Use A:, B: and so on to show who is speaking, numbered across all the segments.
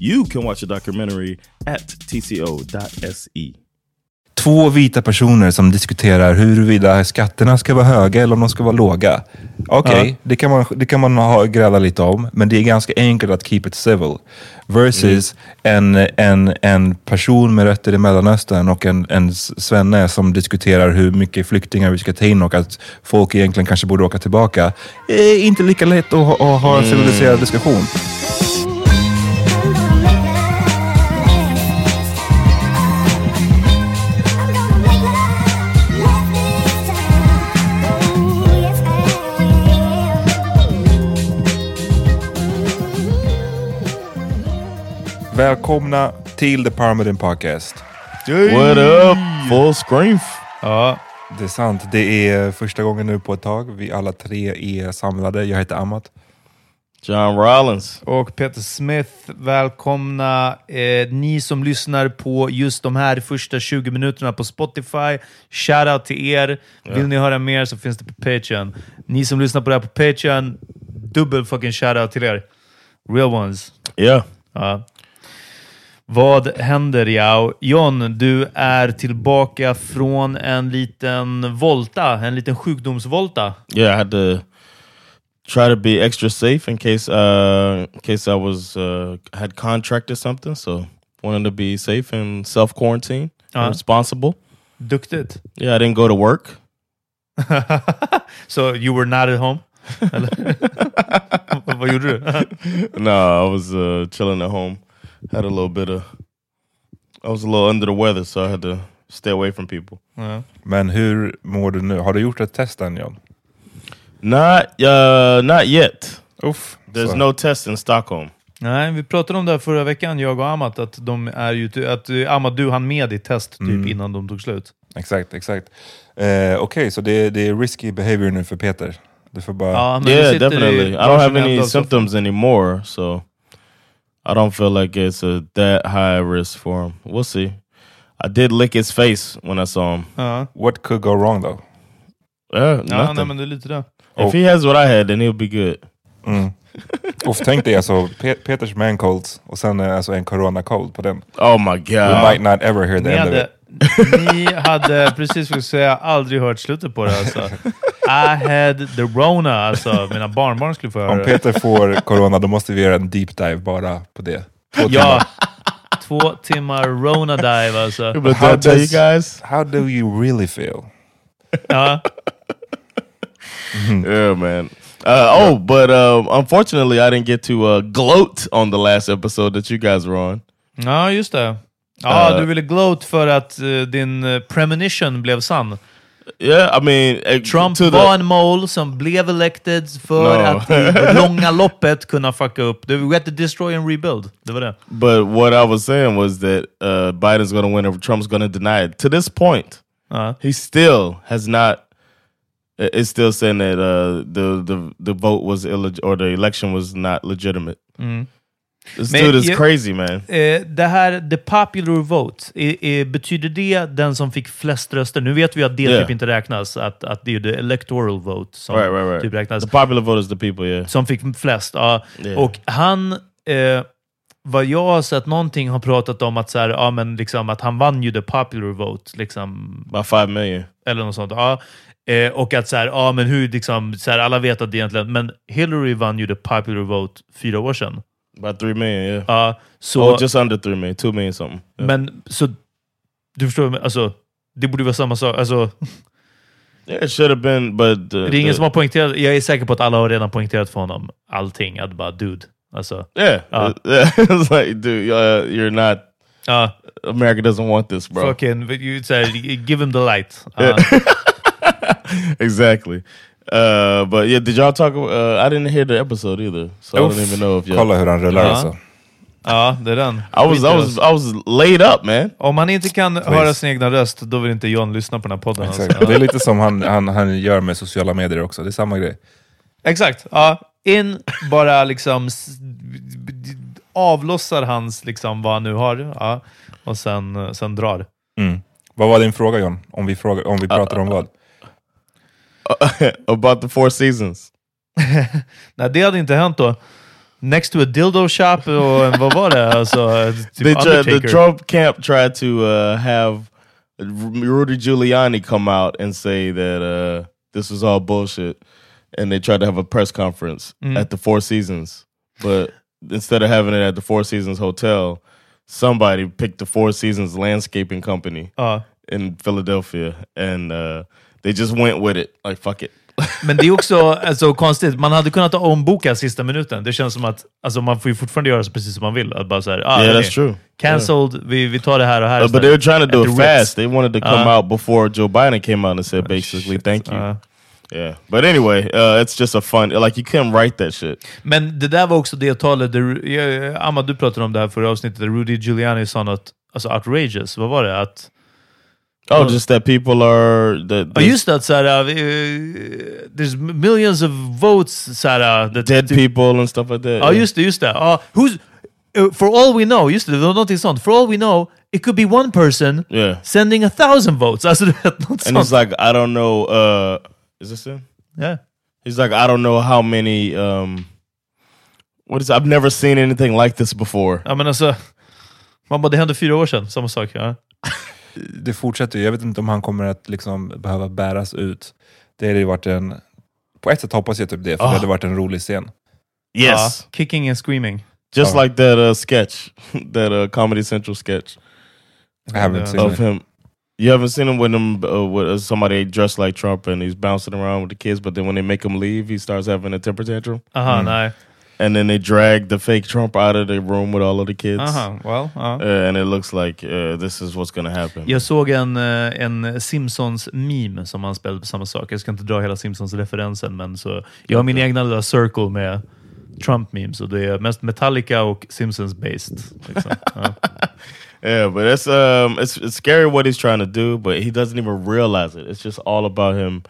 A: You can watch the documentary at tco.se.
B: Två vita personer som diskuterar huruvida skatterna ska vara höga eller om de ska vara låga. Okej,
A: Ja.
B: det kan man, det kan man ha, gräva lite om, men det är ganska enkelt att keep it civil. Versus en, en, en person med rötter i Mellanöstern och en, en svenne som diskuterar hur mycket flyktingar vi ska ta in och att folk egentligen kanske borde åka tillbaka. är inte lika lätt att, att ha en civiliserad diskussion. Välkomna till The Parmidin Podcast.
A: What up? Full screen.
B: Ja, det är sant. Det är första gången nu på ett tag. Vi alla tre är samlade. Jag heter Amat.
A: John Rollins.
C: Och Peter Smith, välkomna. Eh, ni som lyssnar på just de här första 20 minuterna på Spotify, shoutout till er. Vill ni höra mer så finns det på Patreon. Ni som lyssnar på det här på Patreon, dubbel fucking shoutout till er. Real ones.
A: Yeah.
C: Ja. Vad händer, Yao? John, du är tillbaka från en liten volta, en liten sjukdomsvolta.
A: Yeah, I had to try to be extra safe in case uh in case I was uh had contracted something. So wanted to be safe and self quarantine,
C: Uh-huh.
A: responsible.
C: Duktigt.
A: Yeah, I didn't go to work.
C: so you were not at home? Vad gjorde du?
A: no, I was uh chilling at home. Had a little bit of I was a little under the weather, so I had to stay away from people.
C: Ja.
B: Men hur mår du nu? Har du gjort ett test än John?
A: Not uh not yet.
B: Uff.
A: There's
B: så.
A: no test in Stockholm.
C: Nej, vi pratade om det här förra veckan, jag och Amat, att, de är ju, att eh, Amat, du hann med ditt test typ
B: Mm.
C: innan de tog slut.
B: Exakt, exakt. Eh, Okej, så det, det är risky behavior nu för Peter. Du får bara...
C: Ja,
A: Yeah, definitely. I don't have any symptoms anymore, so I don't feel like it's a that high risk for him. We'll see. I did lick his face when I saw him.
C: Ja,
B: What could go wrong though?
A: Yeah,
C: ja nej, men det är lite det.
A: If he has what I had, then he'll be good.
B: Mm. Och tänk dig alltså Pe- Peters man colds och sen eh, alltså en corona cold på den.
A: Oh my
B: We
A: god!
B: might not ever hear the
C: Ni
B: end of
C: hade,
B: it.
C: Ni hade, precis vad jag säga, aldrig hört slutet på det alltså. I had the rona, alltså. Mina barnbarn skulle få höra
B: Om
C: det.
B: Peter får corona då måste vi göra en deep dive bara på det. Två
C: Ja,
B: timmar.
C: två timmar rona dive alltså.
A: But
B: How
A: tell you
B: does-
A: guys?
B: How do you really feel?
C: Ja.
A: Yeah, man. Uh, oh, but um, unfortunately, I didn't get to uh, gloat on the last episode that you guys were on.
C: ja, just det. Ja,
A: Uh,
C: du ville gloat för att eh, din uh, premonition blev sann.
A: Yeah, I mean, eh,
C: Trump
A: to the-
C: var en mole som blev elected för
A: No.
C: att i långa loppet kunna fucka upp. We had to destroy and rebuild. Det var det.
A: But what I was saying was that uh, Biden's to win or Trump's to deny it. To this point,
C: Ja.
A: he still has not. i- Is still saying that uh, the the the vote was illeg- or the election was not legitimate. This
C: Men
A: dude is
C: jag-
A: crazy, man.
C: Eh, det här, the popular vote, är, är, betyder det den som fick flest röster? Nu vet vi att det
A: Yeah.
C: typ inte räknas, att, att det är the electoral vote som
A: Right, right, right.
C: typ räknas.
A: The popular vote is the people. Yeah.
C: Som fick flest, ja.
A: Yeah.
C: Och han, eh, vad jag har sett, någonting har pratat om att, så här, ja, men liksom, att han vann ju the popular vote. Liksom,
A: About five million.
C: eller något sånt. Ja. Eh, och att så här, ja, men hur, liksom, så här, alla vet att det egentligen... Men Hillary vann ju the popular vote fyra år sedan.
A: About three million. Yeah.
C: Ja, så,
A: oh, just under three million. Two million something. Yeah.
C: Men så, du förstår, alltså, det borde vara samma sak. Alltså,
A: yeah, it should have been, but uh,
C: det är ingen
A: the-
C: som har poängterat, jag är säker på att alla har redan poängterat för honom allting. Att bara, dude. Alltså,
A: yeah,
C: Uh.
A: yeah. it's like, dude, uh, you're not.
C: ja,
A: America doesn't want this, bro.
C: fucking, you, här, give him the light. Ja.
A: exactly. Uh, but yeah, did y'all talk? Uh, I didn't hear the episode either, so I
B: Uff,
A: don't even know if y'all.
B: Kolla hur han rullar
C: Ja.
B: alltså.
C: ja, det är den.
A: I was, I was, I was laid up, man.
C: Om han inte kan höra sin egna röst, då vill inte John lyssna på den här podden.
B: Exakt.
C: Alltså.
B: Det är lite som han, han, han gör med sociala medier också. Det är samma grej.
C: Exakt. Ja, in, bara liksom avlossar hans, liksom, vad han nu har, ja, och sen, sen drar.
B: Mm. Vad var din fråga John? Om vi, frågar, om vi pratar om vad?
A: About the four seasons.
C: Nej, det hade inte hänt då. Next to a dildo shop och vad var det? Alltså, typ
A: tried, the Trump camp tried to uh, have Rudy Giuliani come out and say that uh, this was all bullshit, and they tried to have a press conference at the Four Seasons, but instead of having it at the Four Seasons Hotel, somebody picked the Four Seasons Landscaping Company
C: Ja.
A: in Philadelphia, and uh, they just went with it. Like fuck it.
C: Men det är också alltså, konstigt, man hade kunnat omboka sista minuten. Det känns som att alltså, man får ju fortfarande göra så precis som man vill. Att bara så här, ah,
A: Yeah, that's true.
C: Cancelled, vi, vi tar det här och här
A: Uh, but they were trying to do it
C: the Ritz.
A: fast. They wanted to come
C: Uh.
A: out before Joe Biden came out and said basically, "Thank you."
C: Uh.
A: Yeah, but anyway, uh, it's just a fun. Like you can't write that shit.
C: Men det där var också det talet, där, Amma du pratade om det här förra avsnittet, där Rudy Giuliani sa något alltså outrageous. Vad var det? Att,
A: Oh,
C: Well-
A: just that people are that
C: ja, just det, att såhär, uh, there's millions of votes, såhär, uh, that,
A: dead people and stuff like that.
C: Just det, just det. Ja, who's, uh, for all we know, just det, någonting sånt. For all we know, it could be one person
A: Yeah,
C: sending a thousand votes. Alltså du vet, något
A: and he's like, I don't know. Uh, is this him?
C: Yeah.
A: He's like, I don't know how many. Um, what is? I've never seen anything like this before.
C: Ja, men alltså, man bara, det hände fyra år sedan, samma sak. Ja.
B: Det fortsätter. Jag vet inte om han kommer att liksom behöva bäras ut. Det hade ju varit en... På ett sätt hoppas jag typ det, för
A: Ah.
B: det hade varit en rolig scen.
A: Yes,
C: Ja, kicking and screaming.
A: just
B: Oh.
A: like that uh, sketch, that uh, Comedy Central sketch.
B: I haven't
C: Yeah.
B: seen
A: of
B: it.
A: him. You haven't seen him with him uh, with uh, somebody dressed like Trump and he's bouncing around with the kids, but then when they make him leave, he starts having a temper tantrum,
C: Aha, nej.
A: And then they drag the fake Trump out of the room with all of the kids,
C: Aha, well, ja.
A: uh, and it looks like uh, this is what's gonna happen.
C: Jag såg en, eh, en Simpsons-meme som han spelade på samma sak. Jag ska inte dra hela Simpsons-referensen, men så, jag har min egna lilla circle med Trump-memes och det är mest Metallica och Simpsons-based. Liksom.
A: Yeah, but it's um it's it's scary what he's trying to do, but he doesn't even realize it. It's just all about him.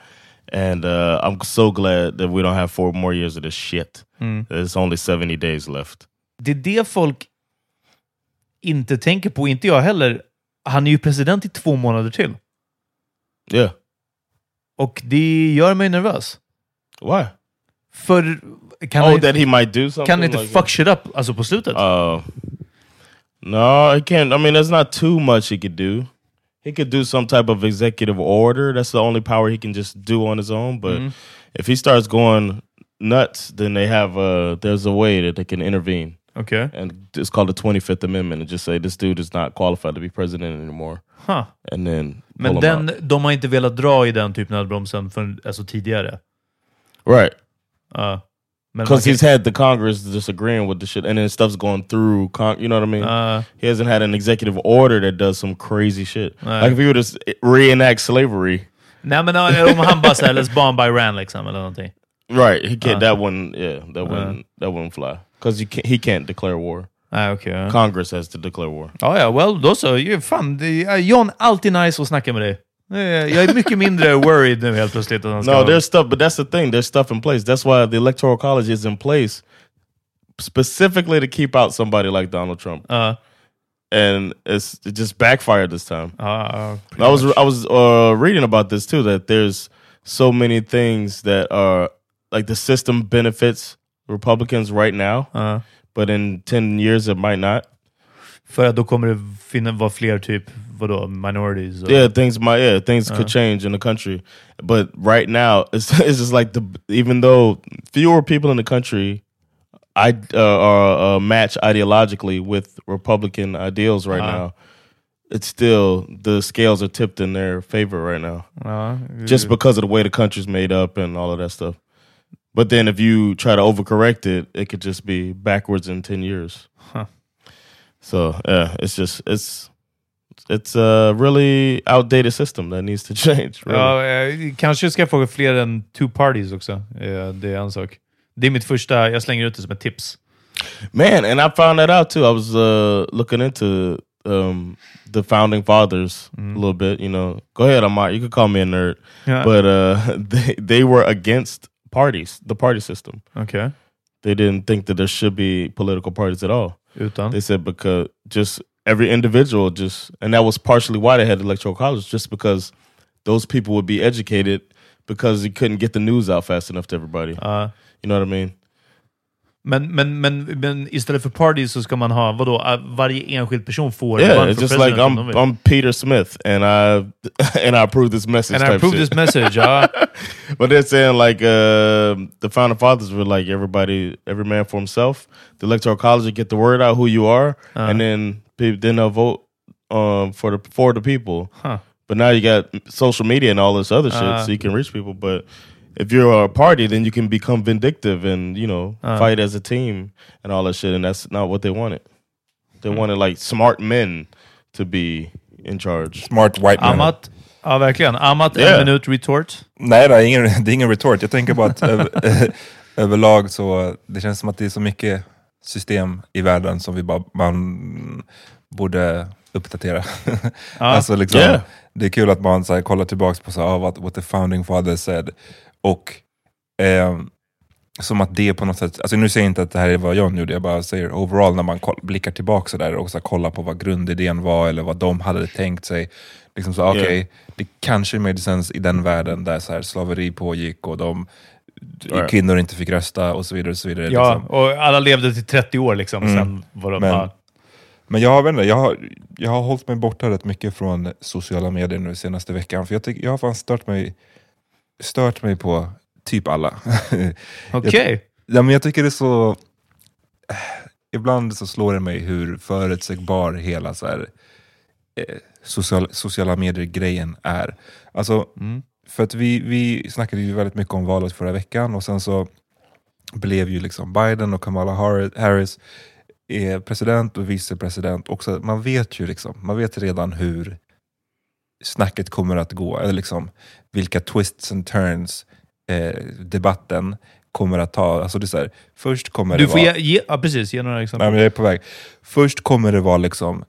A: And uh, I'm so glad that we don't have four more years of this shit. There's only 70 days left.
C: Det är det folk inte tänker på, inte jag heller. Han är ju president i två månader till.
A: Yeah.
C: Och det gör mig nervös.
A: Why?
C: För kan
A: oh,
C: han,
A: that he might do something.
C: kan han inte
A: like
C: fuck shit up alltså på slutet?
A: Uh, no, he can't. I mean, there's not too much he could do. He could do some type of executive order. That's the only power he can just do on his own. But if he starts going nuts, then they have uh there's a way that they can intervene.
C: Okay,
A: And it's called the 25th Amendment and just say this dude is not qualified to be president anymore.
C: Huh.
A: And then
C: Men den, de har inte velat dra i den typen av bromsen för, alltså tidigare.
A: Right.
C: Ja.
A: Because he's had the Congress disagreeing with the shit, and then stuff's going through. Con- you know what I mean?
C: Uh,
A: he hasn't had an executive order that does some crazy shit.
C: Uh.
A: like if he would just reenact slavery,
C: nej men om han bara säger let's bomb Iran liksom eller någonting.
A: right? He can't.
C: Uh.
A: that wouldn't. Yeah, that wouldn't. That wouldn't fly. Because you can't, he can't declare war.
C: Nej okej. ja.
A: Congress has to declare war.
C: Ja, ja, well, då så. Fan, det är, John, alltid nice att snacka med dig. Jag är mycket mindre worried nu helt plötsligt.
A: No, there's stuff, but that's the thing. There's stuff in place. That's why the electoral college is in place specifically to keep out somebody like Donald Trump.
C: Ja,
A: And it's it just backfired this time.
C: ja,
A: I was I was uh, reading about this too. That there's so many things that are like the system benefits Republicans right now,
C: ja.
A: but in ten years it might not.
C: För att då kommer det finna, vara fler typ, vadå, minorities? och-
A: Yeah, things might yeah things could change in the country, but right now it's it's just like the even though fewer people in the country. I uh, are uh, match ideologically with Republican ideals right
C: Uh-huh.
A: now. It's still the scales are tipped in their favor right now.
C: Ja,
A: just because of the way the country's made up and all of that stuff. But then if you try to overcorrect it, it could just be backwards in ten years.
C: Huh.
A: So yeah, it's just it's it's a really outdated system that needs to change. Really.
C: Ja, eh, kanske ska jag få fler än two parties också. Eh, Det är en sak. Det är mitt första, jag slänger ut det som ett tips.
A: Man, and I found that out too. I was uh, looking into um, the founding fathers a little bit. You know, go ahead, Amar. You could call me a nerd,
C: Yeah.
A: but uh, they they were against parties, the party system.
C: Okej.
A: They didn't think that there should be political parties at all.
C: Utan?
A: They said because just every individual just, and that was partially why they had electoral college, just because those people would be educated because you couldn't get the news out fast enough to everybody.
C: Ja.
A: You know what I mean?
C: Men, men, men, men istället för parties så ska man ha, vadå, ah, varje enskild person får
A: Yeah, it's just like I'm. I'm Peter Smith and I and I approve this message.
C: And I approve
A: shit.
C: this message, ja.
A: But they're saying like uh, the founding fathers were like everybody, every man for himself. The electoral college get the word out who you are,
C: Uh.
A: and then then they'll vote um, for the for the people.
C: Huh.
A: But now you got social media and all this other shit,
C: Uh.
A: so you can reach people. But if you're a party, then you can become vindictive and you know
C: Uh.
A: fight as a team and all that shit. And that's not what they wanted. They
C: Hmm.
A: wanted like smart men to be in charge.
B: Smart white man.
C: Amat, ja verkligen. Amat,
A: Yeah.
C: en minut retort.
B: Nej, det är, ingen, det är ingen retort. Jag tänker bara att över, överlag så det känns som att det är så mycket system i världen som vi bara, man borde uppdatera. alltså liksom,
A: Yeah.
B: Det är kul att man så här, kollar tillbaka på så här, ah, what, what the founding fathers said. Och ehm, som att det på något sätt, alltså nu säger jag inte att det här är vad John gjorde, jag bara säger overall när man koll, blickar tillbaka så där och så kollar på vad grundidén var eller vad de hade tänkt sig. Liksom så, okej,
A: Yeah.
B: det kanske made sense i den världen där så här, slaveri pågick och de,
A: Right.
B: kvinnor inte fick rösta och så vidare. Och så vidare
C: Ja,
B: liksom.
C: och alla levde till 30 år liksom.
B: Mm.
C: Sen var de
B: Men-
C: bara...
B: Men jag, vet inte, jag, har, jag har hållit mig borta rätt mycket från sociala medier nu senaste veckan. För jag, tycker, jag har fan stört mig, stört mig på typ alla.
C: Okej.
B: Ja, men jag tycker det är så... Ibland så slår det mig hur förutsägbar hela så här, eh, social, sociala medier-grejen är. Alltså, För att vi, vi snackade ju väldigt mycket om valet förra veckan och sen så blev ju liksom Biden och Kamala Har- Harris är president och vicepresident. Och så, man vet ju liksom, man vet redan hur snacket kommer att gå. Eller liksom, vilka twists and turns eh, debatten kommer att ta. Alltså det är här, först kommer
C: Du
B: det
C: får
B: vara...
C: ge, ge, ja, precis, ge några exempel.
B: Nej, men jag är på väg. Först kommer det vara liksom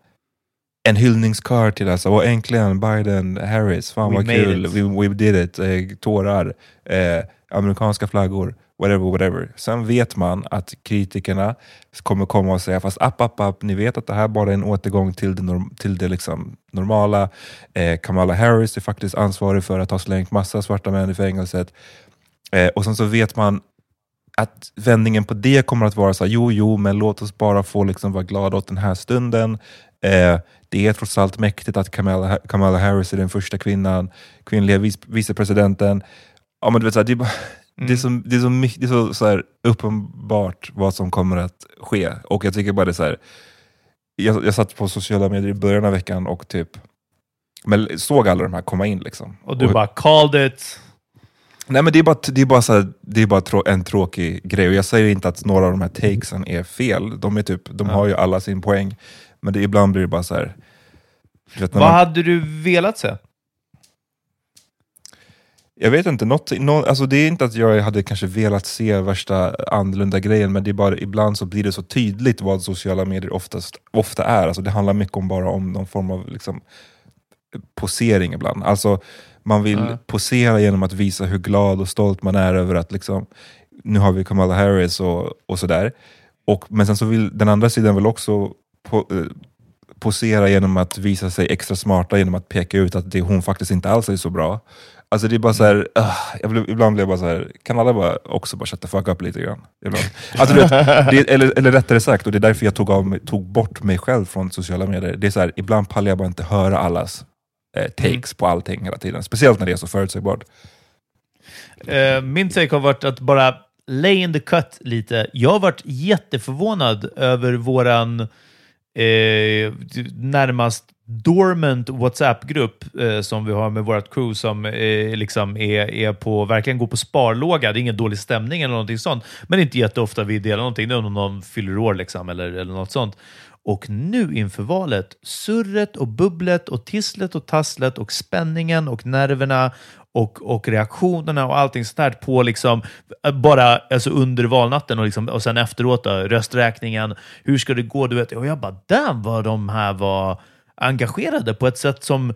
B: en hyllningskör till alltså, och äntligen Biden, Harris, fan
C: We
B: vad kul,
C: it.
B: we, we did it, eh, tårar, eh, amerikanska flaggor, whatever, whatever. Sen vet man att kritikerna kommer komma och säga, fast app, app, app, ni vet att det här bara är en återgång till det, norm- till det liksom normala. Eh, Kamala Harris är faktiskt ansvarig för att ha slängt massa svarta män i fängelset. Eh, och sen så vet man att vändningen på det kommer att vara så här, jo, jo, men låt oss bara få liksom vara glada åt den här stunden. Eh, det är trots allt mäktigt att Kamala, Kamala Harris är den första kvinnan, kvinnliga vice, vicepresidenten. Ja, men du vet, så här, det är, bara, det är så, det är så, mycket, det är så, så här, uppenbart vad som kommer att ske. Och jag tycker bara det är så här, jag, jag satt på sociala medier i början av veckan och typ men såg alla de här komma in. Liksom.
C: Och du bara called it.
B: Nej men det är bara, det är bara, så här, det är bara trå en tråkig grej. Och jag säger inte att några av de här takesen är fel. De, är typ, de har ju alla sin poäng. Men det, ibland blir det bara så här... Vet,
C: Vad
B: man,
C: hade du velat se?
B: Jag vet inte, något, nå- alltså det är inte att jag hade kanske velat se värsta annorlunda grejen, men det är bara ibland så blir det så tydligt vad sociala medier oftast, ofta är. Alltså det handlar mycket om bara om någon form av liksom, posering ibland. Alltså man vill
C: Ja.
B: posera genom att visa hur glad och stolt man är över att liksom, nu har vi Kamala Harris och, och sådär. Och, men sen så vill den andra sidan väl också po, eh, posera genom att visa sig extra smarta genom att peka ut att det, hon faktiskt inte alls är så bra. Alltså det är bara så här, ah, jag blir, ibland blir jag bara så här, kan alla bara också bara shut the fuck up lite grann? Ibland. Alltså vet, det, eller, eller rättare sagt, och det är därför jag tog, av tog bort mig själv från sociala medier. Det är så här, ibland pallar jag bara inte höra allas eh, takes på allting hela tiden. Speciellt när det är så förutsägbart.
C: Eh, min take har varit att bara lay in the cut lite. Jag har varit jätteförvånad över våran eh, närmast dormant WhatsApp-grupp eh, som vi har med vårt crew som eh, liksom är, är på, verkligen går på sparlåga. Det är ingen dålig stämning eller någonting sånt, men inte jätteofta vi delar någonting. Det är om någon fyller år liksom, eller, eller något sånt. Och nu inför valet, surret och bubblet och tisslet och tasslet och spänningen och nerverna och, och reaktionerna och allting sånt här på liksom eh, bara alltså under valnatten och, liksom, och sen efteråt då, rösträkningen. Hur ska det gå? Du vet, och jag bara, damn vad de här var engagerade på ett sätt som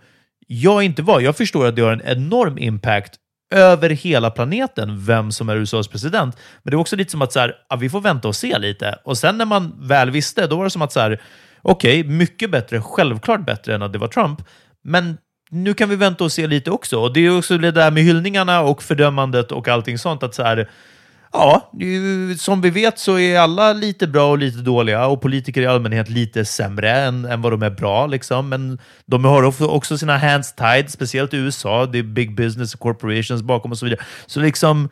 C: jag inte var. Jag förstår att det har en enorm impact över hela planeten vem som är USAs president. Men det är också lite som att så här, ja, vi får vänta och se lite. Och sen när man väl visste, då var det som att så här, okej, mycket bättre, självklart bättre än att det var Trump. Men nu kan vi vänta och se lite också. Och det är också det där med hyllningarna och fördömandet och allting sånt. att så här, Ja, som vi vet så är alla lite bra och lite dåliga och politiker i allmänhet lite sämre än, än vad de är bra. Liksom. Men de har också sina hands tied, speciellt i USA. Det är big business och corporations bakom och så vidare. Så liksom,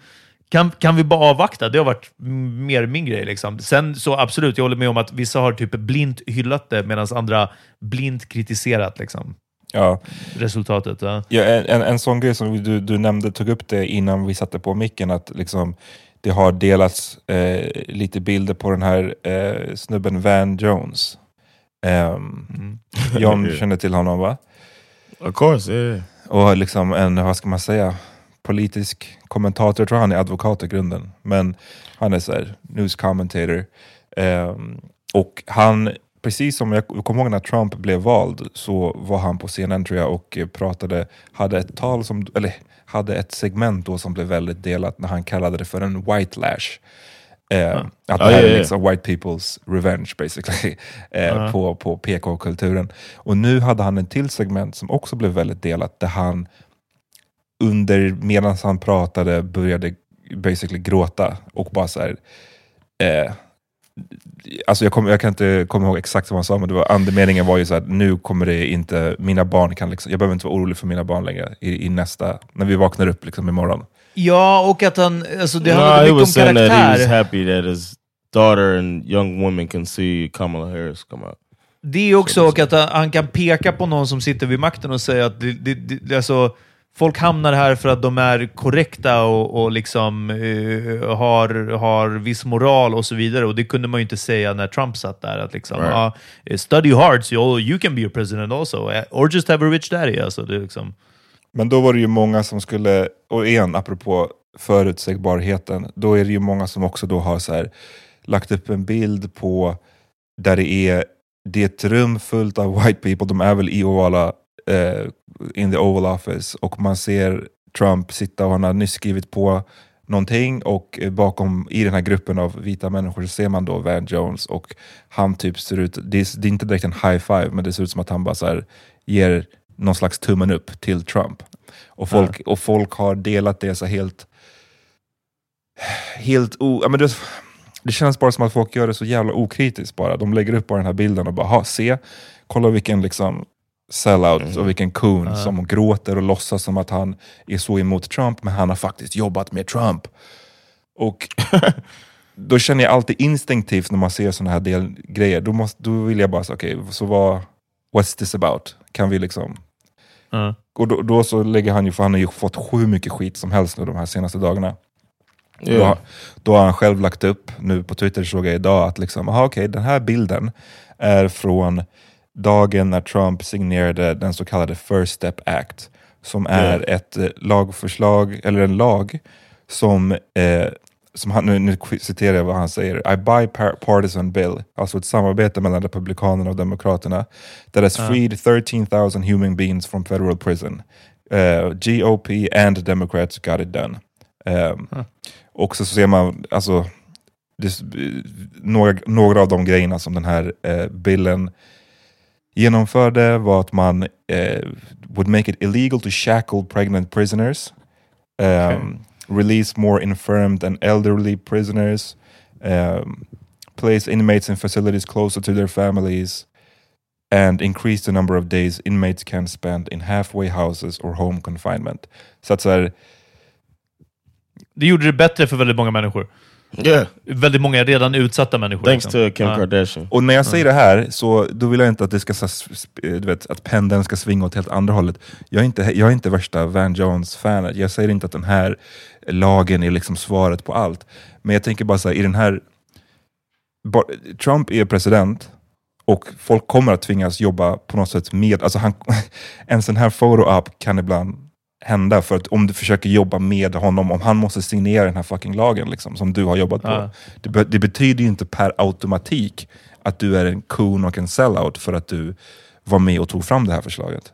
C: kan, kan vi bara avvakta? Det har varit mer min grej. Liksom. Sen så absolut, jag håller med om att vissa har typ blint hyllat det medan andra blint kritiserat liksom,
B: Ja.
C: resultatet. Ja.
B: Ja, en, en, sån grej som du, du nämnde, tog upp det innan vi satte på micken, att liksom, det har delats eh, lite bilder på den här eh, snubben Van Jones. Um, John känner till honom va?
A: Of course, yeah.
B: Och liksom en, vad ska man säga, politisk kommentator, jag tror han är advokat i grunden, men han är så här, news commentator. Ehm, och han, precis som jag jag kommer ihåg när Trump blev vald, så var han på CNN tror jag och eh, pratade, hade ett tal som, eller hade ett segment då som blev väldigt delat när han kallade det för en white lash. Eh, Att det
A: Ja,
B: här är liksom white people's revenge basically, eh, på, på PK-kulturen. Och nu hade han en till segment som också blev väldigt delat, där han under, medan han pratade började basically gråta och bara så här, eh, Alltså jag, kom, jag kan inte komma ihåg exakt vad han sa, men det var, andemeningen var ju så att nu kommer det inte, mina barn kan liksom, jag behöver inte vara orolig för mina barn längre i, i nästa, när vi vaknar upp liksom imorgon.
C: ja, och att han... Alltså, det
A: no, he
C: mycket om
A: was saying that he was
C: karaktär.
A: happy that his daughter and young women can see Kamala Harris come out.
C: Det är också och att han, han kan peka på någon som sitter vid makten och säga att det, det, det, alltså, folk hamnar här för att de är korrekta och, och liksom, eh, har, har viss moral och så vidare. Och Det kunde man ju inte säga när Trump satt där. Att liksom,
A: Right.
C: ah, study hard so you, can be a president also. Or just have a rich daddy. Alltså, det liksom,
B: Men då var det ju många som skulle, och igen apropå förutsägbarheten, då är det ju många som också då har så här, lagt upp en bild på där det är det är ett rum fullt av white people, de är väl i ovala, eh, in the Oval Office, och man ser Trump sitta och han har nyss skrivit på någonting och eh, bakom i den här gruppen av vita människor så ser man då Van Jones och han typ ser ut, det är, det är inte direkt en high five, men det ser ut som att han bara så här, ger någon slags tummen upp till Trump. Och folk, och folk har delat det så helt, helt o, ja, men det, det känns bara som att folk gör det så jävla okritiskt bara. De lägger upp bara den här bilden och bara, ha se, kolla vilken liksom sellout och vilken coon som gråter och låtsas som att han är så emot Trump, men han har faktiskt jobbat med Trump. Och då känner jag alltid instinktivt när man ser sådana här del, grejer, då, måste, då vill jag bara säga, okej, så vad, what's this about? Kan vi liksom...
C: Ja.
B: Och då, då så lägger han ju, för han har ju fått sju mycket skit som helst nu de här senaste dagarna. Då,
A: Yeah.
B: har- då har han själv lagt upp, nu på Twitter såg jag idag, att liksom, aha, okej, den här bilden är från dagen när Trump signerade den så kallade First Step Act, som är ett eh, lagförslag, eller en lag, som, eh, som han, nu, nu citerar jag vad han säger, I bipartisan bill, alltså ett samarbete mellan Republikanerna och Demokraterna, that has freed 13,000 human beings from federal prison. Eh, GOP and Democrats got it done. Um, Och så ser man alltså, det, några, några av de grejerna som den här eh, billen genomförde var att man eh, would make it illegal to shackle pregnant prisoners, um, release more infirmed and elderly prisoners, um, place inmates in facilities closer to their families, and increase the number of days inmates can spend in halfway houses or home confinement. Så att så här,
C: Det gjorde det bättre för väldigt många människor.
A: Yeah.
C: Väldigt många redan utsatta människor.
A: Thanks
C: liksom.
A: to Kim
C: Ja.
A: Kardashian.
B: Och när jag säger det här, så då vill jag inte att det ska, du vet, att pendeln ska svinga åt helt andra hållet. Jag är inte, jag är inte värsta Van Jones-fanet. Jag säger inte att den här lagen är liksom svaret på allt. Men jag tänker bara så här, i den här... Trump är president och folk kommer att tvingas jobba på något sätt med... Alltså han, en sån här photo-up kan ibland hända, för att om du försöker jobba med honom, om han måste signera den här fucking lagen liksom, som du har jobbat på.
C: Ja.
B: Det, be- det betyder ju inte per automatik att du är en coon och en sellout för att du var med och tog fram det här förslaget.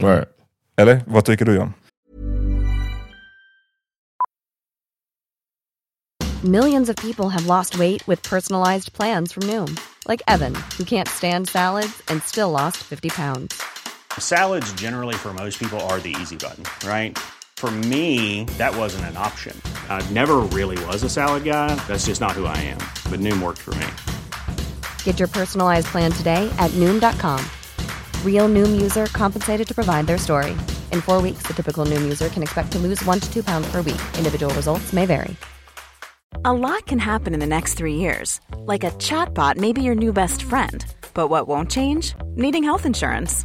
A: Right.
B: Eller? Vad tycker du John?
D: Millions of people have lost weight with personalized plans from Noom, like Evan, who can't stand salads and still lost 50 pounds.
E: Salads, generally, for most people, are the easy button, right? For me, that wasn't an option. I never really was a salad guy. That's just not who I am. But Noom worked for me.
D: Get your personalized plan today at Noom.com. Real Noom user compensated to provide their story. In four weeks, the typical Noom user can expect to lose one to two pounds per week. Individual results may vary.
F: A lot can happen in the next three years. Like a chatbot may be your new best friend. But what won't change? Needing health insurance.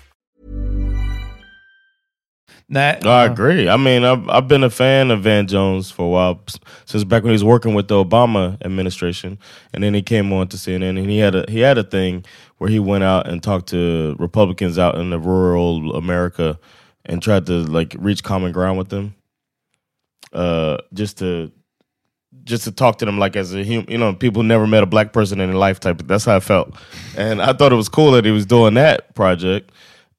C: Nej,
A: I agree. I mean, I've I've been a fan of Van Jones for a while since back when he was working with the Obama administration, and then he came on to CNN, and he had a he had a thing where he went out and talked to Republicans out in the rural America, and tried to like reach common ground with them, uh, just to just to talk to them like as a human, you know, people never met a black person in their life type. That's how I felt, and I thought it was cool that he was doing that project.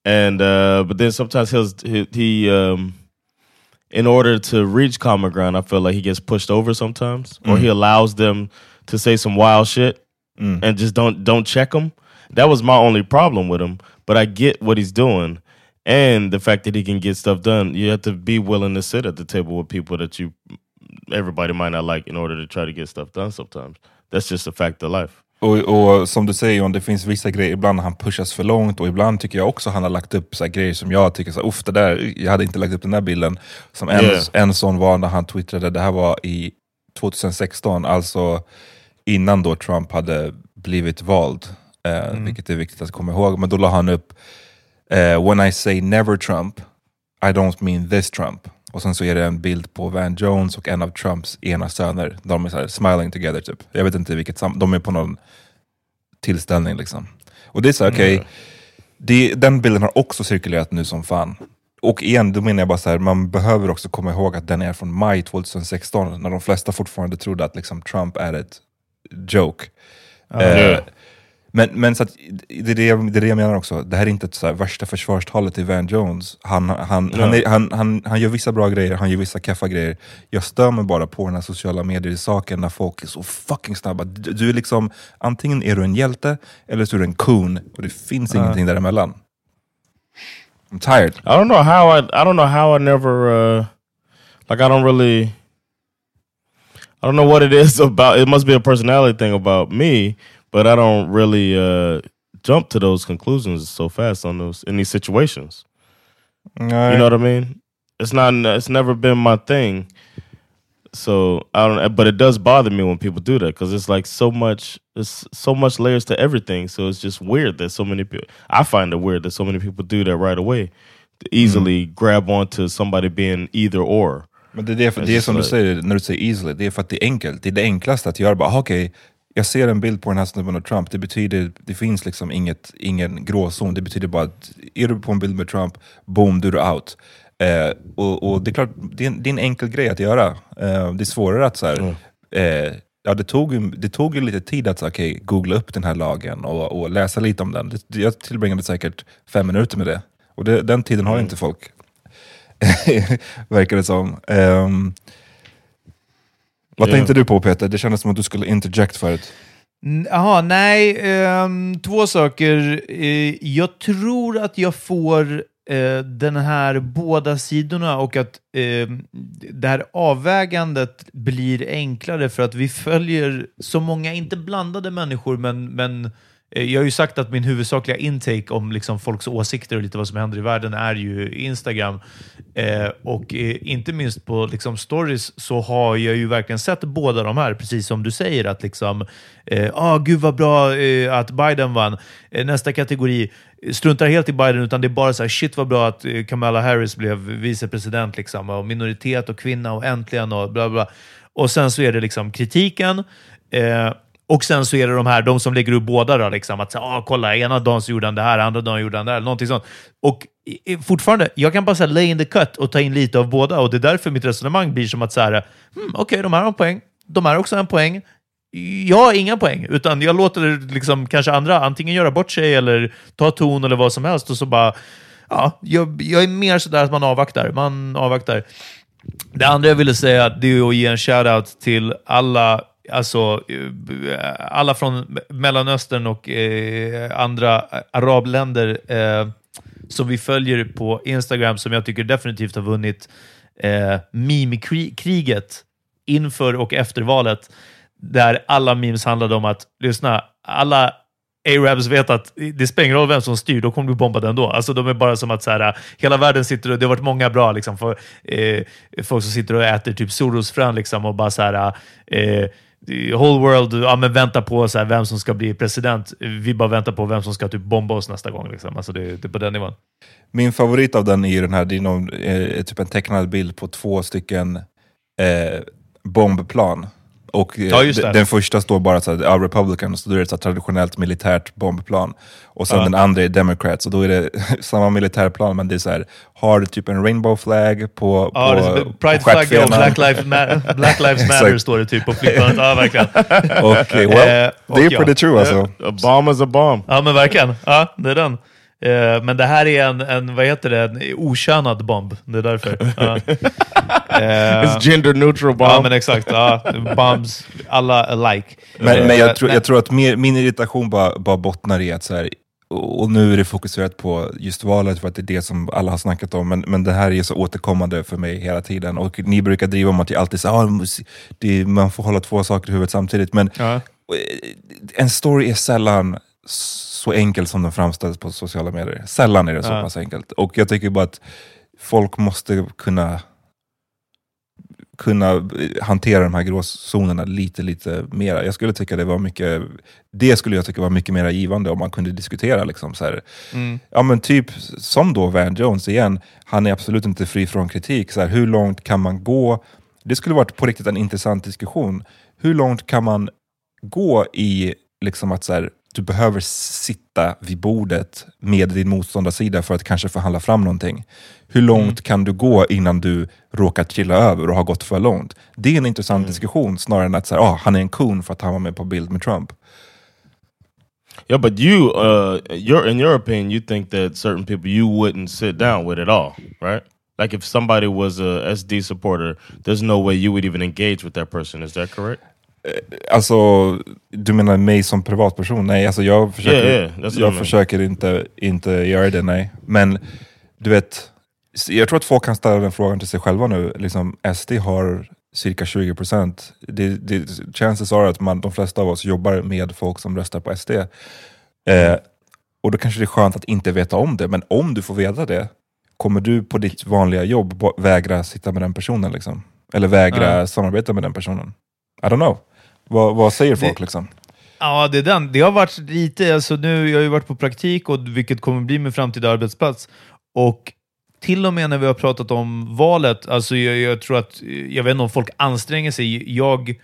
A: And uh, but then sometimes he'll he, he um, in order to reach common ground, I feel like he gets pushed over sometimes, or he allows them to say some wild shit and just don't don't check him. That was my only problem with him. But I get what he's doing, and the fact that he can get stuff done. You have to be willing to sit at the table with people that you everybody might not like in order to try to get stuff done. Sometimes that's just a fact of life.
B: Och, och som du säger, John, det finns vissa grejer, ibland han pushas för långt och ibland tycker jag också han har lagt upp så här grejer som jag tycker, så här, där, jag hade inte lagt upp den där bilden. Som en,
A: Yeah.
B: en sån var när han twittrade, det här var i 2016, alltså innan då Trump hade blivit vald, eh, vilket är viktigt att komma ihåg. Men då la han upp, eh, when I say never Trump, I don't mean this Trump. Och sen så är det en bild på Van Jones och en av Trumps ena söner. De är så här smiling together typ. Jag vet inte vilket sam- de är på någon tillställning liksom. Och det är så här, okej, det- den bilden har också cirkulerat nu som fan. Och igen, då menar jag bara så här, man behöver också komma ihåg att den är från maj 2016, när de flesta fortfarande trodde att liksom, Trump är ett joke. Eh, men, men så att, det, är det, jag, det är det jag menar också, det här är inte ett så värsta försvarstalet till Van Jones. Han, han, han, är, han, han, han gör vissa bra grejer, han gör vissa keffa grejer. Jag stör mig bara på den här sociala medier-saken när folk är så fucking snabba. Du, du är liksom, antingen är du en hjälte eller så är du en coon, och det finns ingenting däremellan. I'm tired.
A: I don't know how I I don't know how I never uh like I don't really I don't know what it is about it must be a personality thing about me, but I don't really uh jump to those conclusions so fast on those in these situations.
B: Nej.
A: You know what I mean? It's not it's never been my thing. So I don't but it does bother me when people do that because it's like so much there's so much layers to everything. So it's just weird that so many people I find it weird that so many people do that right away. To easily grab onto somebody being either or.
B: Men det är, det,
A: It's
B: det är som du säger, när du säger easily, det är för att det är enkelt. Det är det enklaste att göra. Bara, "Ah, okej, jag ser en bild på den här snubben och Trump, det betyder, det finns liksom inget, ingen gråzon. Det betyder bara att är du på en bild med Trump, boom, du är out. Eh, och, och det är klart, det är, en, det är en enkel grej att göra. Eh, det är svårare att så här, eh, ja, det, tog, det tog ju lite tid att så, okej, googla upp den här lagen och, och läsa lite om den. Det, jag tillbringade säkert fem minuter med det. Och det, den tiden har ju inte folk. Verkar det som. Ehm, vad
A: Ja.
B: tänkte du på Peter? Det kändes som att du skulle interject förut.
C: Jaha, nej. ehm, två saker. Eh, jag tror att jag får eh, den här båda sidorna och att eh, det här avvägandet blir enklare för att vi följer så många, inte blandade människor, men, men Eh, jag har ju sagt att min huvudsakliga intake om liksom folks åsikter och lite vad som händer i världen är ju Instagram. Eh, och eh, inte minst på liksom, stories så har jag ju verkligen sett båda de här, precis som du säger, att liksom, eh, ah, gud vad bra eh, att Biden vann. Eh, nästa kategori, eh, struntar helt i Biden, utan det är bara så här, shit vad bra att eh, Kamala Harris blev vicepresident, liksom, och minoritet och kvinna och äntligen och bla bla. Och sen så är det liksom kritiken. Eh, och sen så är det de här, de som lägger upp båda då, liksom, att säga, ah, kolla, ena dagen så gjorde han det här, andra dagen gjorde han det här, någonting sånt. Och fortfarande, jag kan bara säga lay in the cut och ta in lite av båda och det är därför mitt resonemang blir som att så här, hmm, okej, de här har en poäng, de här har också en poäng. Jag har inga poäng, utan jag låter liksom kanske andra antingen göra bort sig eller ta ton eller vad som helst och så bara, ja, jag, jag är mer sådär att man avvaktar. Man avvaktar. Det andra jag ville säga det är att ge en shout-out till alla, alltså, eh, alla från Mellanöstern och eh, andra arabländer eh, som vi följer på Instagram, som jag tycker definitivt har vunnit eh, meme-kriget inför och efter valet, där alla memes handlade om att, lyssna, alla Arabs vet att det spelar ingen roll vem som styr, då kommer du bomba den ändå. Alltså, de är bara som att så här, hela världen sitter och det har varit många bra liksom, för, eh, folk som sitter och äter typ Soros-frön liksom, och bara så här, eh, whole world ja, men väntar på så här, vem som ska bli president. Vi bara väntar på vem som ska typ bomba oss nästa gång. Liksom. Alltså, det, det är typ på den nivån.
B: Min favorit av den är ju den här, det är någon, är typ en tecknad bild på två stycken eh, bombplan. Och eh,
C: Ja, just det.
B: d- den första står bara så här, ja, Republican, så då är det ett så traditionellt militärt bombplan. Och sen
C: Ja.
B: den andra är Democrats, och då är det samma militärplan, men det är så här, har typ en rainbow flag på,
C: Ja,
B: på,
C: det är
B: på
C: Pride-flagga och
B: stjärtfenan.
C: Black Lives, Ma- Black Lives Matter står det typ på flygplanet. Ja, verkligen.
B: Och, eh, well,
C: Eh,
B: det är
C: ja.
B: pretty true alltså.
A: A bomb is a bomb.
C: Ja, men verkligen. Ja, det är den. Men det här är en, en, vad heter det, en okönad bomb. Det är därför. Ja. Eh,
A: It's gender neutral bomb.
C: ja, men exakt. Ja. Bombs, alla alike.
B: Men,
C: Eh,
B: men jag, tror,
C: nej.
B: jag tror att mer, min irritation bara, bara bottnar i att så här, och nu är det fokuserat på just valet för att det är det som alla har snackat om. Men, men det här är ju så återkommande för mig hela tiden. Och ni brukar driva om att jag alltid säger ah, man får hålla två saker i huvudet samtidigt. Men
C: Ja.
B: eh, en story är sällan så enkel som den framställs på sociala medier. Sällan är det så
C: Ja.
B: pass enkelt. Och jag tycker bara att folk måste kunna kunna eh, hantera de här gråzonerna lite, lite mera. Jag skulle tycka det var mycket, det skulle jag tycka var mycket mer givande om man kunde diskutera liksom så här, ja men typ som då Van Jones igen, han är absolut inte fri från kritik. Så här, hur långt kan man gå? Det skulle varit på riktigt en intressant diskussion. Hur långt kan man gå i liksom att så här, du behöver sitta vid bordet med din motståndarsida för att kanske förhandla fram någonting. Hur långt kan du gå innan du råkar trilla över och har gått för långt? Det är en intressant diskussion snarare än att här, ah, han är en kon för att han var med på bild med Trump.
A: Yeah, but you, uh, you're in your opinion, you think that certain people you wouldn't sit down with at all, right? Like if somebody was a SD supporter, there's no way you would even engage with that person. Is that correct?
B: Alltså, du menar mig som privatperson? Nej, alltså jag försöker,
A: Yeah, yeah,
B: jag
A: mean.
B: försöker inte, inte göra det, nej. Men du vet, jag tror att folk kan ställa den frågan till sig själva nu. Liksom, SD har cirka 20 procent. Chances are att man, de flesta av oss jobbar med folk som röstar på SD. Eh, och då kanske det är skönt att inte veta om det, men om du får veta det, kommer du på ditt vanliga jobb vägra sitta med den personen? Liksom? Eller vägra
C: Ja.
B: samarbeta med den personen? I don't know. Vad, vad säger folk liksom?
C: Ja, det är den. Det har varit lite, alltså nu, jag har ju varit på praktik, och vilket kommer bli min framtida arbetsplats. Och till och med när vi har pratat om valet, alltså jag, jag tror att, jag vet inte om folk anstränger sig. Jag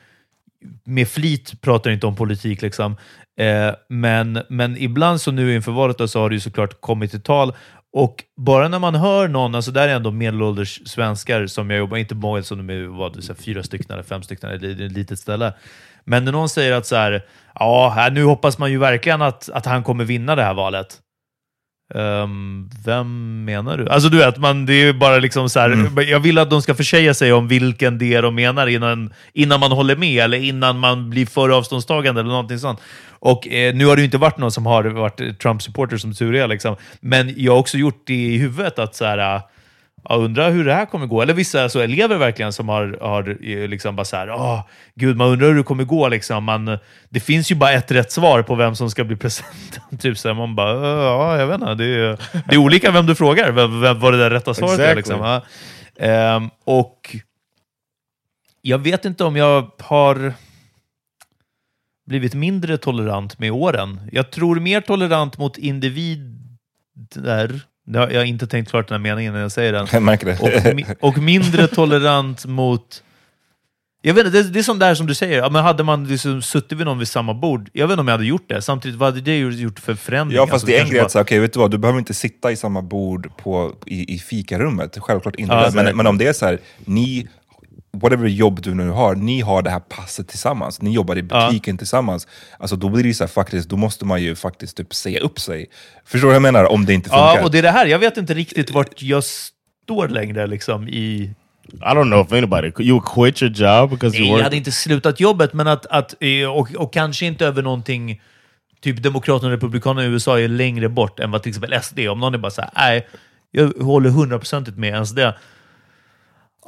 C: med flit pratar inte om politik, liksom. Eh, men, men ibland så nu inför valet då, så har det ju såklart kommit till tal. Och bara när man hör någon, alltså där är ändå medelålders svenskar som jag jobbar, inte många som de är vad, det är så här, fyra stycken eller fem stycken, eller det är ett litet ställe. Men när någon säger att så här, ja, nu hoppas man ju verkligen att, att han kommer vinna det här valet. Ehm, vem menar du? Alltså du vet, man, det är bara liksom så här, jag vill att de ska försäga sig om vilken det är de menar innan, innan man håller med, eller innan man blir för avståndstagande eller någonting sånt. Och eh, nu har det ju inte varit någon som har varit Trump-supporter som tur är, liksom. men jag har också gjort det i huvudet att så här, jag undrar hur det här kommer gå. Eller vissa så elever verkligen som har, har eh, liksom bara så här, åh, gud, man undrar hur det kommer gå. Liksom. Man, det finns ju bara ett rätt svar på vem som ska bli president. typ så här, man bara, "Äh, ja, jag vet inte. Det är, det är olika vem du frågar, vem, vem, vad det där rätta svaret är.
A: Exactly.
C: Liksom. Ja. Ehm, och jag vet inte om jag har blivit mindre tolerant med åren. Jag tror mer tolerant mot individer. Jag har inte tänkt klart den här meningen när jag säger den.
B: Jag märker det.
C: Och, och mindre tolerant mot... Jag vet inte, det, det är som det här som du säger, ja, men hade man liksom suttit vid någon vid samma bord, jag vet inte om jag hade gjort det. Samtidigt, vad hade det gjort för förändring?
B: Ja fast
C: Alltså,
B: det är en grej att säga, okej vet du vad, du behöver inte sitta i samma bord på, i, i fikarummet. Självklart inte.
C: Ja,
B: men,
C: exakt.
B: men om det är så här, ni, whatever jobb du nu har, ni har det här passet tillsammans. Ni jobbar i butiken tillsammans. Alltså då blir det så här, faktiskt, då måste man ju faktiskt typ säga upp sig. Förstår du vad jag menar? Om det inte funkar.
C: Ja, och det är det här, jag vet inte riktigt vart jag står längre liksom i...
A: I don't know if anybody you quit your job because
C: Nej,
A: you
C: jag
A: work.
C: hade inte slutat jobbet, men att, att eh, och, och kanske inte över någonting... Typ Demokraterna och Republikanerna i USA är längre bort än vad till exempel SD. Om någon är bara såhär, nej, jag håller hundraprocentigt med SD.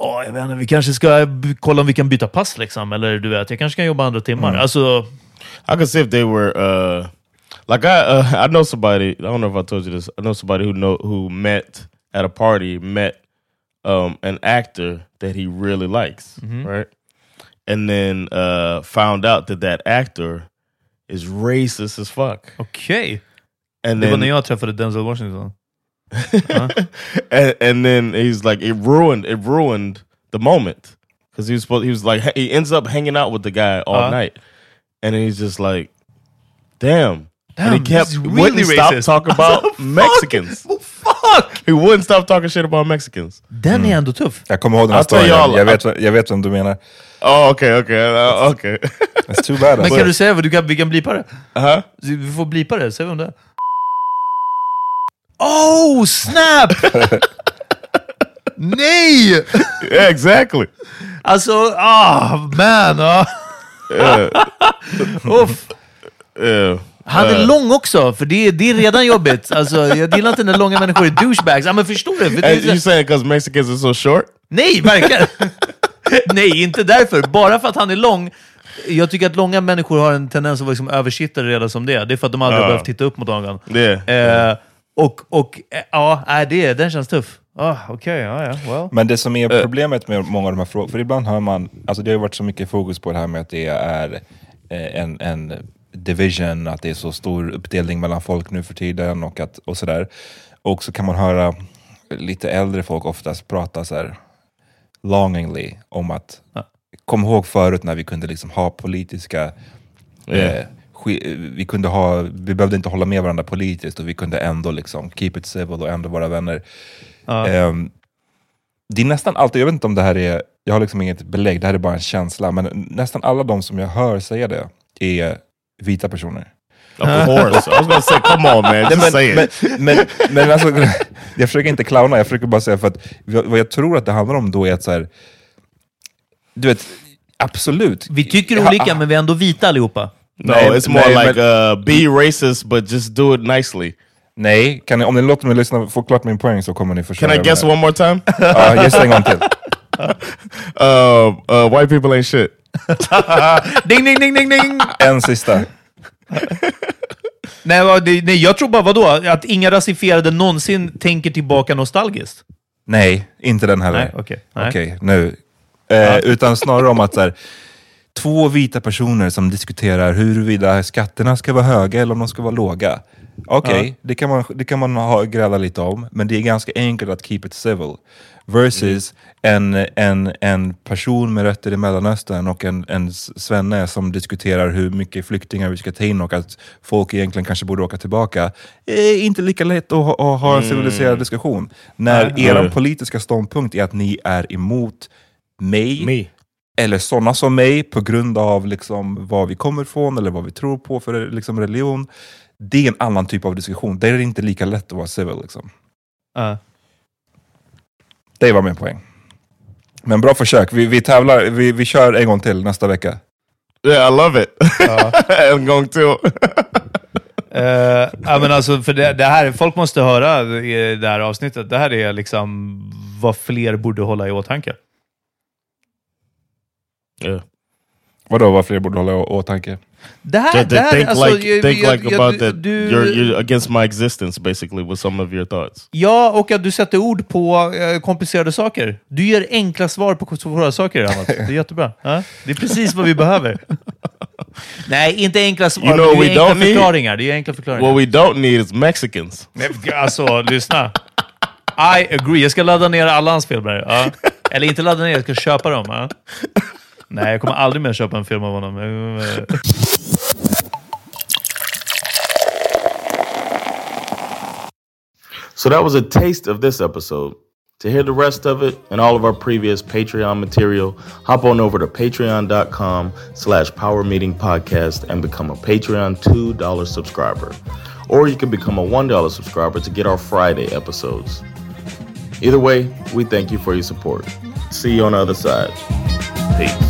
C: Åh, jag vet inte, vi kanske ska kolla om vi kan byta pass liksom. Eller du vet, jag kanske kan jobba andra timmar. Alltså,
A: I could see if they were uh like I uh, I know somebody. I don't know if I told you this. I know somebody who know who met at a party met um an actor that he really likes, right? And then uh found out that that actor is racist as fuck.
C: okej.
A: And
C: Det var
A: then
C: när jag träffade Denzel Washington.
A: And, and then he's like it ruined it ruined the moment because he was supposed he was like he ends up hanging out with the guy all
C: Uh-huh.
A: night and he's just like damn,
C: Damn,
A: and he kept
C: really
A: wouldn't stop
C: racist.
A: talking about
C: Alltså, fuck!
A: Mexicans
C: Fuck!
A: he wouldn't stop talking shit about Mexicans
C: Den är ändå tuff.
B: Jag kommer ihåg den här storyn. Jag vet, jag vet vem du menar.
A: oh okay okay uh, okay
B: It's too bad.
C: Men
B: Alltså.
C: kan du säga vad du kan, vi kan blipa det?
A: uh-huh
C: Vi får blipa det, säg om det är. Oh, snap! Nej!
A: yeah exactly
C: Alltså, ah, man! Ah.
A: yeah
C: Uff.
A: yeah
C: Han är lång också, för det, är- det är redan jobbigt. Alltså, jag gillar inte när långa människor är douchebags. Ja, men förstår du? För det är
A: you saying because Mexicans are so short?
C: Nej, verkligen! Nej, inte därför. Bara för att han är lång. Jag tycker att långa människor har en tendens att vara liksom översittare redan som det är. Det är för att de aldrig
A: Ja.
C: behövt titta upp mot någon.
A: Yeah.
C: Eh, och, och eh, ja, nej, det, den känns tuff. Ah, Okej, ja, ja, well.
B: Men det som är problemet med många av de här frågorna, för ibland hör man, alltså det har ju varit så mycket fokus på det här med att det är eh, en, en division, att det är så stor uppdelning mellan folk nu för tiden och, att, och sådär. Och så kan man höra lite äldre folk oftast prata så här longingly om att, kom ihåg förut när vi kunde liksom ha politiska Eh, ski- vi, kunde ha, vi behövde inte hålla med varandra politiskt och vi kunde ändå liksom keep it civil och ändå vara vänner. Ehm, det är nästan alltid, jag vet inte om det här är, jag har liksom inget belägg, det här är bara en känsla, men nästan alla de som jag hör säga det är vita personer.
A: Of course. I was gonna say, come on man, just say it.
B: men, men, men alltså, jag försöker inte clowna, jag försöker bara säga för att vad jag tror att det handlar om då är att så här, du vet, absolut.
C: Vi tycker
B: Ja,
C: olika, men vi är ändå vita allihopa.
A: No,
B: Nej,
A: it's more
B: nej,
A: like uh, be racist, but just do it nicely.
B: Nej, kan ni, om ni låter mig lyssna, få klart min poäng så kommer ni förstå.
A: Can I guess one more time?
B: Ja, gissa en gång till.
A: Uh, uh, white people ain't shit.
C: Ding, ding, ding, ding, ding!
B: En sista.
C: Nej, nej, jag tror bara vadå? Att inga rasifierade någonsin tänker tillbaka nostalgiskt.
B: Nej, inte den heller.
C: Nej, okej. Nej.
B: Okej, nu. Eh, utan snarare om att så här, två vita personer som diskuterar huruvida skatterna ska vara höga eller om de ska vara låga. Okej, det, kan man, det kan man ha, gräla lite om, men det är ganska enkelt att keep it civil. Versus en, en, en person med rötter i Mellanöstern och en, en svenne som diskuterar hur mycket flyktingar vi ska ta in och att folk egentligen kanske borde åka tillbaka. är inte lika lätt att, ha- att ha en civiliserad diskussion. När
A: Nej.
B: er politiska ståndpunkt är att ni är emot mig,
A: Me.
B: Eller sådana som mig på grund av liksom var vi kommer ifrån eller vad vi tror på för liksom religion. Det är en annan typ av diskussion. Där är det inte lika lätt att vara civil. Liksom.
C: Ja.
B: Det var min poäng. Men bra försök. Vi, vi tävlar, vi, vi kör en gång till nästa vecka.
A: Yeah, I love it. I'm going to.
C: Eh, ja, men alltså, för det, det här, folk måste höra i det här avsnittet. Det här är liksom vad fler borde hålla i åtanke.
A: Yeah.
B: Vadå, vad fler borde hålla i åtanke?
C: Det här, det här
A: think
C: alltså,
A: like,
C: jag-
A: think
C: jag-
A: like
C: jag-
A: about that.
C: du-
A: You're, you're against my existence, basically, with some of your thoughts.
C: Ja, och att du sätter ord på eh, komplicerade saker. Du ger enkla svar på svåra saker, Amat. Det är jättebra. Ja? Det är precis vad vi behöver. Nej, inte enkla svar.
A: You know
C: det är enkla
A: need?
C: förklaringar. Det är enkla förklaringar.
A: What we don't need is Mexicans.
C: Nej, Alltså, lyssna. I agree. Jag ska ladda ner alla hans filmer. Ja. Eller inte ladda ner, jag ska köpa dem. Ja. Nej, jag kommer aldrig mer köpa en film av honom.
A: So that was a taste of this episode. To hear the rest of it and all of our previous Patreon material, hop on over to patreon.com slash power meeting podcast and become a Patreon $2 subscriber. Or you can become a $1 subscriber to get our Friday episodes. Either way, we thank you for your support. See you on the other side. Peace.